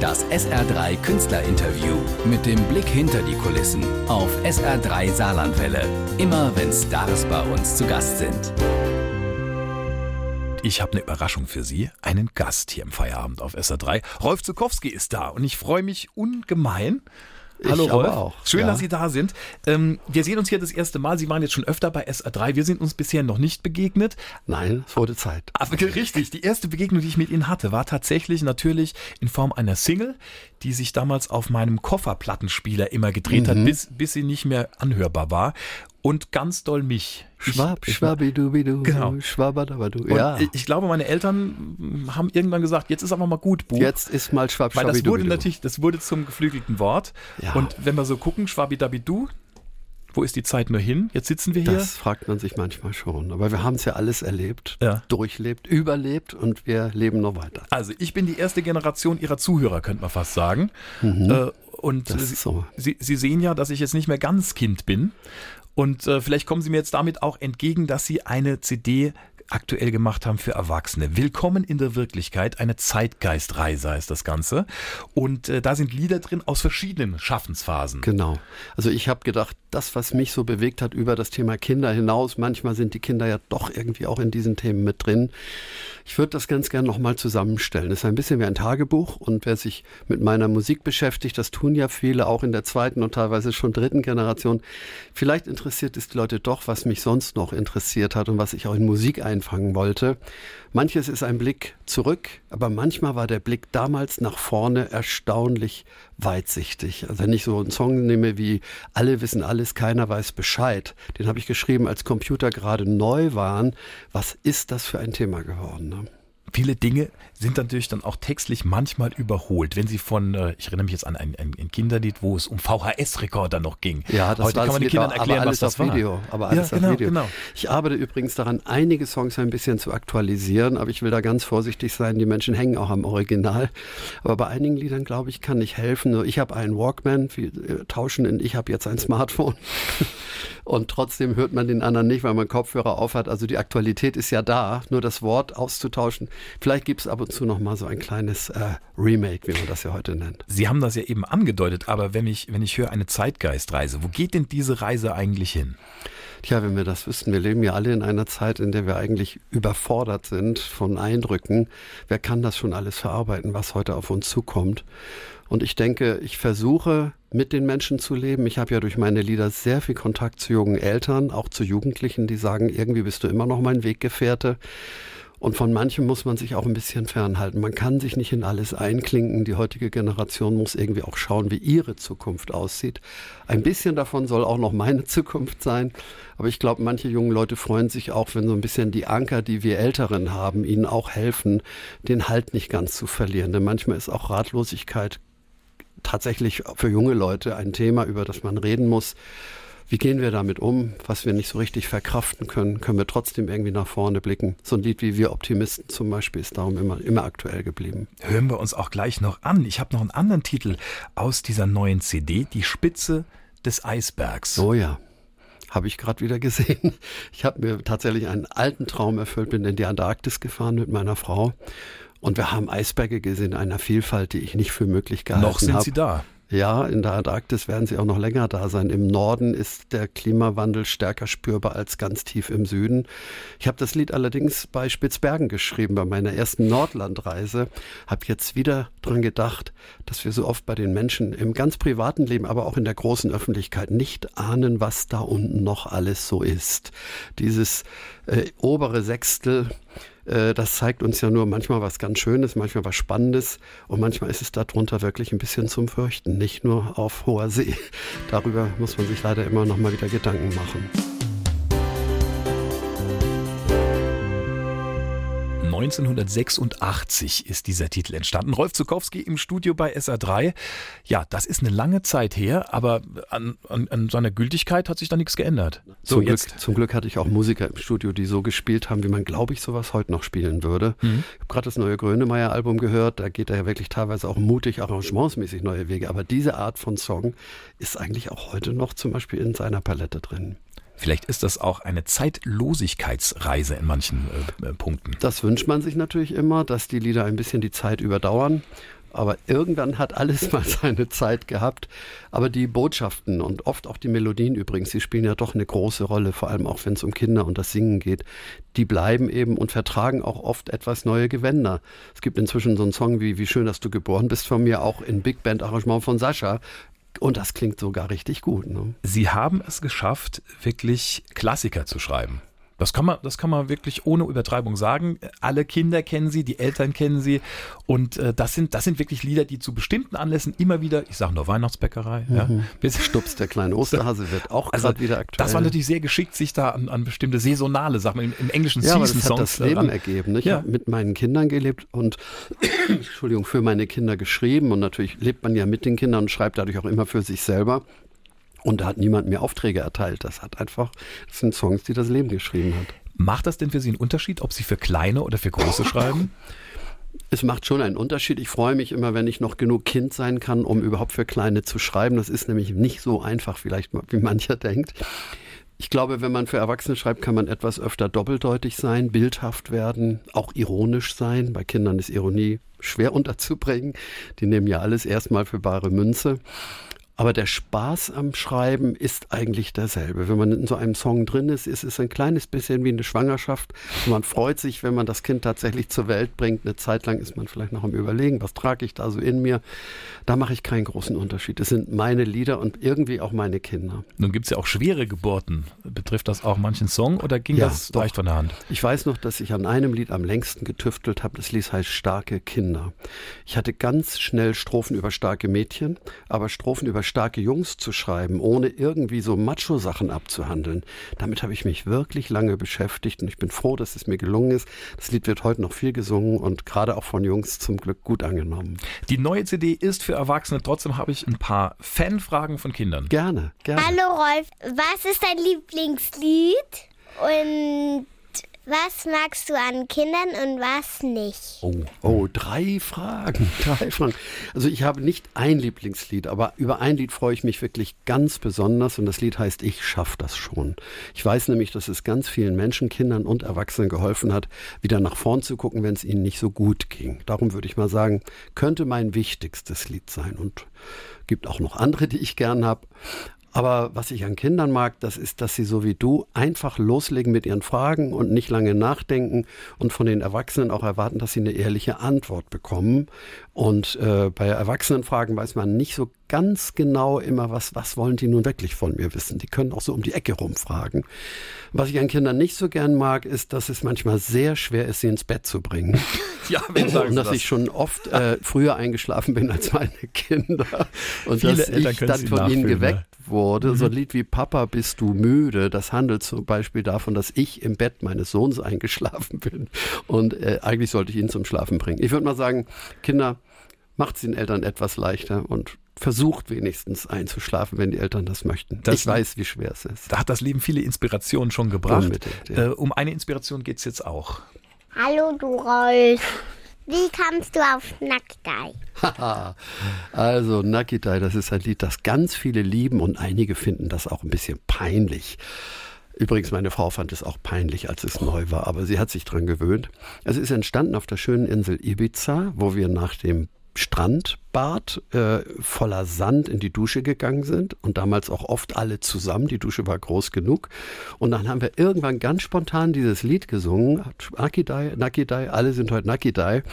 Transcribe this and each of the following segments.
Das SR3 Künstlerinterview mit dem Blick hinter die Kulissen auf SR3 Saarlandwelle. Immer wenn Stars bei uns zu Gast sind. Ich habe eine Überraschung für Sie, einen Gast hier im Feierabend auf SR3. Rolf Zukowski ist da und ich freue mich ungemein. Hallo ich Rolf, auch. schön, ja. dass Sie da sind. Ähm, wir sehen uns hier das erste Mal. Sie waren jetzt schon öfter bei SR3. Wir sind uns bisher noch nicht begegnet. Nein, es wurde Zeit. Aber richtig, die erste Begegnung, die ich mit Ihnen hatte, war tatsächlich natürlich in Form einer Single, die sich damals auf meinem Kofferplattenspieler immer gedreht Mhm. hat, bis, bis sie nicht mehr anhörbar war. Und ganz doll mich. Ich- Schwab, schwabidubidu, Genau. schwabadabadu. Und Ja, ich, ich glaube, meine Eltern haben irgendwann gesagt, jetzt ist aber mal gut, Buch. jetzt ist mal schwab, Weil das wurde natürlich, das wurde zum geflügelten Wort. Ja. Und wenn wir so gucken, Schwabidabidu, wo ist die Zeit nur hin? Jetzt sitzen wir hier. Das fragt man sich manchmal schon. Aber wir haben es ja alles erlebt, Ja. durchlebt, überlebt und wir leben noch weiter. Also ich bin die erste Generation ihrer Zuhörer, könnte man fast sagen. Äh, und Mhm. Sie, so. Sie, Sie sehen ja, dass ich jetzt nicht mehr ganz Kind bin. Und äh, vielleicht kommen Sie mir jetzt damit auch entgegen, dass Sie eine CD aktuell gemacht haben für Erwachsene. Willkommen in der Wirklichkeit, eine Zeitgeistreise heißt das Ganze. Und äh, da sind Lieder drin aus verschiedenen Schaffensphasen. Genau. Also ich habe gedacht, das, was mich so bewegt hat über das Thema Kinder hinaus, manchmal sind die Kinder ja doch irgendwie auch in diesen Themen mit drin. Ich würde das ganz gern nochmal zusammenstellen. Es ist ein bisschen wie ein Tagebuch und wer sich mit meiner Musik beschäftigt, das tun ja viele, auch in der zweiten und teilweise schon dritten Generation. Vielleicht interessiert es die Leute doch, was mich sonst noch interessiert hat und was ich auch in Musik einfangen wollte. Manches ist ein Blick zurück, aber manchmal war der Blick damals nach vorne erstaunlich weitsichtig. Also wenn ich so einen Song nehme wie Alle wissen alles, keiner weiß Bescheid, den habe ich geschrieben, als Computer gerade neu waren. Was ist das für ein Thema geworden? Ne? Viele Dinge sind natürlich dann auch textlich manchmal überholt. Wenn Sie von, äh, ich erinnere mich jetzt an ein, ein, ein Kinderlied, wo es um VHS-Rekorder noch ging. Ja, das Heute kann man den Kindern erklären, aber was das war. Video. Aber alles ja, genau, Video. genau. Ich arbeite übrigens daran, einige Songs ein bisschen zu aktualisieren, aber ich will da ganz vorsichtig sein. Die Menschen hängen auch am Original. Aber bei einigen Liedern, glaube ich, kann ich helfen. Nur Ich habe einen Walkman, wir äh, tauschen in, ich habe jetzt ein Smartphone. Und trotzdem hört man den anderen nicht, weil man Kopfhörer aufhat. Also die Aktualität ist ja da, nur das Wort auszutauschen. Vielleicht gibt es ab und zu noch mal so ein kleines äh, Remake, wie man das ja heute nennt. Sie haben das ja eben angedeutet, aber wenn ich, wenn ich höre eine Zeitgeistreise, wo geht denn diese Reise eigentlich hin? Tja, wenn wir das wüssten, wir leben ja alle in einer Zeit, in der wir eigentlich überfordert sind von Eindrücken. Wer kann das schon alles verarbeiten, was heute auf uns zukommt? Und ich denke, ich versuche mit den Menschen zu leben. Ich habe ja durch meine Lieder sehr viel Kontakt zu jungen Eltern, auch zu Jugendlichen, die sagen, irgendwie bist du immer noch mein Weggefährte. Und von manchem muss man sich auch ein bisschen fernhalten. Man kann sich nicht in alles einklinken. Die heutige Generation muss irgendwie auch schauen, wie ihre Zukunft aussieht. Ein bisschen davon soll auch noch meine Zukunft sein. Aber ich glaube, manche jungen Leute freuen sich auch, wenn so ein bisschen die Anker, die wir Älteren haben, ihnen auch helfen, den Halt nicht ganz zu verlieren. Denn manchmal ist auch Ratlosigkeit tatsächlich für junge Leute ein Thema, über das man reden muss. Wie gehen wir damit um? Was wir nicht so richtig verkraften können, können wir trotzdem irgendwie nach vorne blicken. So ein Lied wie Wir Optimisten zum Beispiel ist darum immer, immer aktuell geblieben. Hören wir uns auch gleich noch an. Ich habe noch einen anderen Titel aus dieser neuen CD, Die Spitze des Eisbergs. So ja. Habe ich gerade wieder gesehen. Ich habe mir tatsächlich einen alten Traum erfüllt, bin in die Antarktis gefahren mit meiner Frau und wir haben Eisberge gesehen, einer Vielfalt, die ich nicht für möglich gehalten habe. noch sind Sie da. Ja, in der Antarktis werden sie auch noch länger da sein. Im Norden ist der Klimawandel stärker spürbar als ganz tief im Süden. Ich habe das Lied allerdings bei Spitzbergen geschrieben, bei meiner ersten Nordlandreise. Habe jetzt wieder dran gedacht, dass wir so oft bei den Menschen im ganz privaten Leben, aber auch in der großen Öffentlichkeit nicht ahnen, was da unten noch alles so ist. Dieses äh, obere Sechstel, das zeigt uns ja nur manchmal was ganz Schönes, manchmal was Spannendes und manchmal ist es darunter wirklich ein bisschen zum Fürchten, nicht nur auf hoher See. Darüber muss man sich leider immer noch mal wieder Gedanken machen. 1986 ist dieser Titel entstanden. Rolf Zukowski im Studio bei SA3. Ja, das ist eine lange Zeit her, aber an, an, an seiner Gültigkeit hat sich da nichts geändert. So, zum, jetzt. Glück, zum Glück hatte ich auch Musiker im Studio, die so gespielt haben, wie man, glaube ich, sowas heute noch spielen würde. Mhm. Ich habe gerade das neue Grönemeyer-Album gehört, da geht er ja wirklich teilweise auch mutig, arrangementsmäßig neue Wege. Aber diese Art von Song ist eigentlich auch heute noch zum Beispiel in seiner Palette drin. Vielleicht ist das auch eine Zeitlosigkeitsreise in manchen äh, äh, Punkten. Das wünscht man sich natürlich immer, dass die Lieder ein bisschen die Zeit überdauern. Aber irgendwann hat alles mal seine Zeit gehabt. Aber die Botschaften und oft auch die Melodien übrigens, die spielen ja doch eine große Rolle, vor allem auch wenn es um Kinder und das Singen geht. Die bleiben eben und vertragen auch oft etwas neue Gewänder. Es gibt inzwischen so einen Song wie Wie schön, dass du geboren bist von mir, auch in Big Band Arrangement von Sascha. Und das klingt sogar richtig gut. Ne? Sie haben es geschafft, wirklich Klassiker zu schreiben. Das kann man, das kann man wirklich ohne Übertreibung sagen. Alle Kinder kennen sie, die Eltern kennen sie. Und äh, das sind, das sind wirklich Lieder, die zu bestimmten Anlässen immer wieder, ich sage nur Weihnachtsbäckerei, mhm. ja, bis Stups, der kleine Osterhase wird auch also, gerade wieder aktuell. Das war natürlich sehr geschickt, sich da an, an bestimmte saisonale Sachen im, im englischen ja, Season Songs. das hat das Leben ran. ergeben. Ich ja. habe mit meinen Kindern gelebt und Entschuldigung für meine Kinder geschrieben und natürlich lebt man ja mit den Kindern und schreibt dadurch auch immer für sich selber. Und da hat niemand mir Aufträge erteilt. Das hat einfach, das sind Songs, die das Leben geschrieben hat. Macht das denn für Sie einen Unterschied, ob Sie für kleine oder für große schreiben? Es macht schon einen Unterschied. Ich freue mich immer, wenn ich noch genug Kind sein kann, um überhaupt für Kleine zu schreiben. Das ist nämlich nicht so einfach, vielleicht wie mancher denkt. Ich glaube, wenn man für Erwachsene schreibt, kann man etwas öfter doppeldeutig sein, bildhaft werden, auch ironisch sein. Bei Kindern ist Ironie schwer unterzubringen. Die nehmen ja alles erstmal für bare Münze. Aber der Spaß am Schreiben ist eigentlich derselbe. Wenn man in so einem Song drin ist, ist es ein kleines bisschen wie eine Schwangerschaft. man freut sich, wenn man das Kind tatsächlich zur Welt bringt. Eine Zeit lang ist man vielleicht noch am Überlegen, was trage ich da so in mir. Da mache ich keinen großen Unterschied. Es sind meine Lieder und irgendwie auch meine Kinder. Nun gibt es ja auch schwere Geburten. Betrifft das auch manchen Song oder ging ja, das doch. leicht von der Hand? Ich weiß noch, dass ich an einem Lied am längsten getüftelt habe. Das Lied heißt Starke Kinder. Ich hatte ganz schnell Strophen über starke Mädchen, aber Strophen über starke Jungs zu schreiben, ohne irgendwie so Macho-Sachen abzuhandeln. Damit habe ich mich wirklich lange beschäftigt und ich bin froh, dass es mir gelungen ist. Das Lied wird heute noch viel gesungen und gerade auch von Jungs zum Glück gut angenommen. Die neue CD ist für Erwachsene. Trotzdem habe ich ein paar Fanfragen von Kindern. Gerne, gerne. Hallo Rolf, was ist dein Lieblingslied? Und was magst du an Kindern und was nicht? Oh, oh, drei Fragen, drei Fragen. Also ich habe nicht ein Lieblingslied, aber über ein Lied freue ich mich wirklich ganz besonders und das Lied heißt Ich schaff das schon. Ich weiß nämlich, dass es ganz vielen Menschen, Kindern und Erwachsenen geholfen hat, wieder nach vorn zu gucken, wenn es ihnen nicht so gut ging. Darum würde ich mal sagen, könnte mein wichtigstes Lied sein und gibt auch noch andere, die ich gern habe. Aber was ich an Kindern mag, das ist, dass sie so wie du einfach loslegen mit ihren Fragen und nicht lange nachdenken und von den Erwachsenen auch erwarten, dass sie eine ehrliche Antwort bekommen. Und äh, bei Erwachsenenfragen weiß man nicht so ganz genau immer, was, was wollen die nun wirklich von mir wissen. Die können auch so um die Ecke rumfragen. Was ich an Kindern nicht so gern mag, ist, dass es manchmal sehr schwer ist, sie ins Bett zu bringen. Ja, wenn sagen Und dass das. ich schon oft äh, früher eingeschlafen bin als meine Kinder. Und Viele dass Eltern ich dann von ihnen geweckt wurde. Mhm. So ein Lied wie Papa, bist du müde? Das handelt zum Beispiel davon, dass ich im Bett meines Sohns eingeschlafen bin. Und äh, eigentlich sollte ich ihn zum Schlafen bringen. Ich würde mal sagen, Kinder, macht es den Eltern etwas leichter und versucht wenigstens einzuschlafen, wenn die Eltern das möchten. Das, ich weiß, wie schwer es ist. Da hat das Leben viele Inspirationen schon gebracht. Ja. Äh, um eine Inspiration geht es jetzt auch. Hallo, du Rolf. Wie kamst du auf Nakitai? also Nakitai, das ist ein Lied, das ganz viele lieben und einige finden das auch ein bisschen peinlich. Übrigens, meine Frau fand es auch peinlich, als es neu war, aber sie hat sich dran gewöhnt. Es ist entstanden auf der schönen Insel Ibiza, wo wir nach dem Strandbad äh, voller Sand in die Dusche gegangen sind und damals auch oft alle zusammen. Die Dusche war groß genug. Und dann haben wir irgendwann ganz spontan dieses Lied gesungen. Nakidai, Nakidai, alle sind heute Nakidai.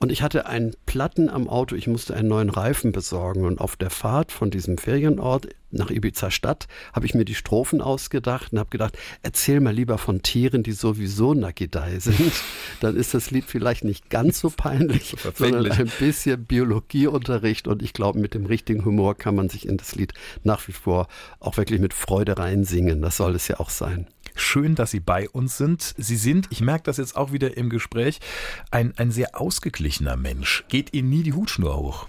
Und ich hatte einen Platten am Auto, ich musste einen neuen Reifen besorgen. Und auf der Fahrt von diesem Ferienort nach Ibiza Stadt habe ich mir die Strophen ausgedacht und habe gedacht, erzähl mal lieber von Tieren, die sowieso Nakidai sind. Dann ist das Lied vielleicht nicht ganz so peinlich, sondern ein bisschen Biologieunterricht. Und ich glaube, mit dem richtigen Humor kann man sich in das Lied nach wie vor auch wirklich mit Freude reinsingen. Das soll es ja auch sein. Schön, dass Sie bei uns sind. Sie sind, ich merke das jetzt auch wieder im Gespräch, ein, ein sehr ausgeglichener Mensch. Geht Ihnen nie die Hutschnur hoch?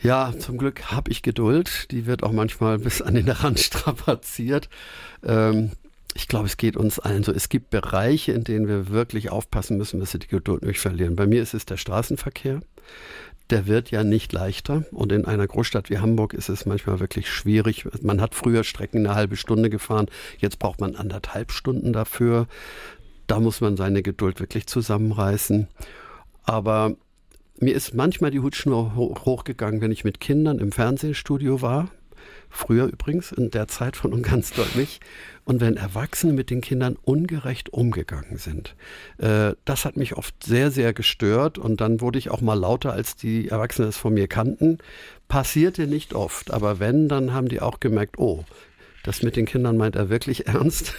Ja, zum Glück habe ich Geduld. Die wird auch manchmal bis an den Rand strapaziert. Ähm, ich glaube, es geht uns allen so. Es gibt Bereiche, in denen wir wirklich aufpassen müssen, dass wir die Geduld nicht verlieren. Bei mir ist es der Straßenverkehr der wird ja nicht leichter. Und in einer Großstadt wie Hamburg ist es manchmal wirklich schwierig. Man hat früher Strecken eine halbe Stunde gefahren, jetzt braucht man anderthalb Stunden dafür. Da muss man seine Geduld wirklich zusammenreißen. Aber mir ist manchmal die Hutschnur hochgegangen, wenn ich mit Kindern im Fernsehstudio war. Früher übrigens, in der Zeit von und ganz deutlich. Und wenn Erwachsene mit den Kindern ungerecht umgegangen sind. Äh, das hat mich oft sehr, sehr gestört. Und dann wurde ich auch mal lauter, als die Erwachsenen es von mir kannten. Passierte nicht oft. Aber wenn, dann haben die auch gemerkt, oh, das mit den Kindern meint er wirklich ernst.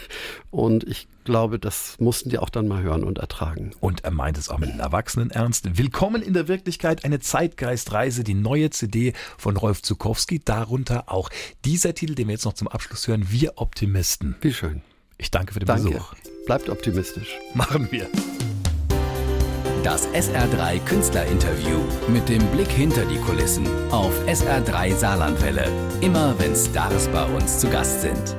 Und ich glaube, das mussten die auch dann mal hören und ertragen. Und er meint es auch mit den Erwachsenen ernst. Willkommen in der Wirklichkeit, eine Zeitgeistreise, die neue CD von Rolf Zukowski. Darunter auch dieser Titel, den wir jetzt noch zum Abschluss hören, Wir Optimisten. Wie schön. Ich danke für den danke. Besuch. Bleibt optimistisch. Machen wir. Das SR3 Künstlerinterview mit dem Blick hinter die Kulissen auf SR3 Saarlandwelle. Immer wenn Stars bei uns zu Gast sind.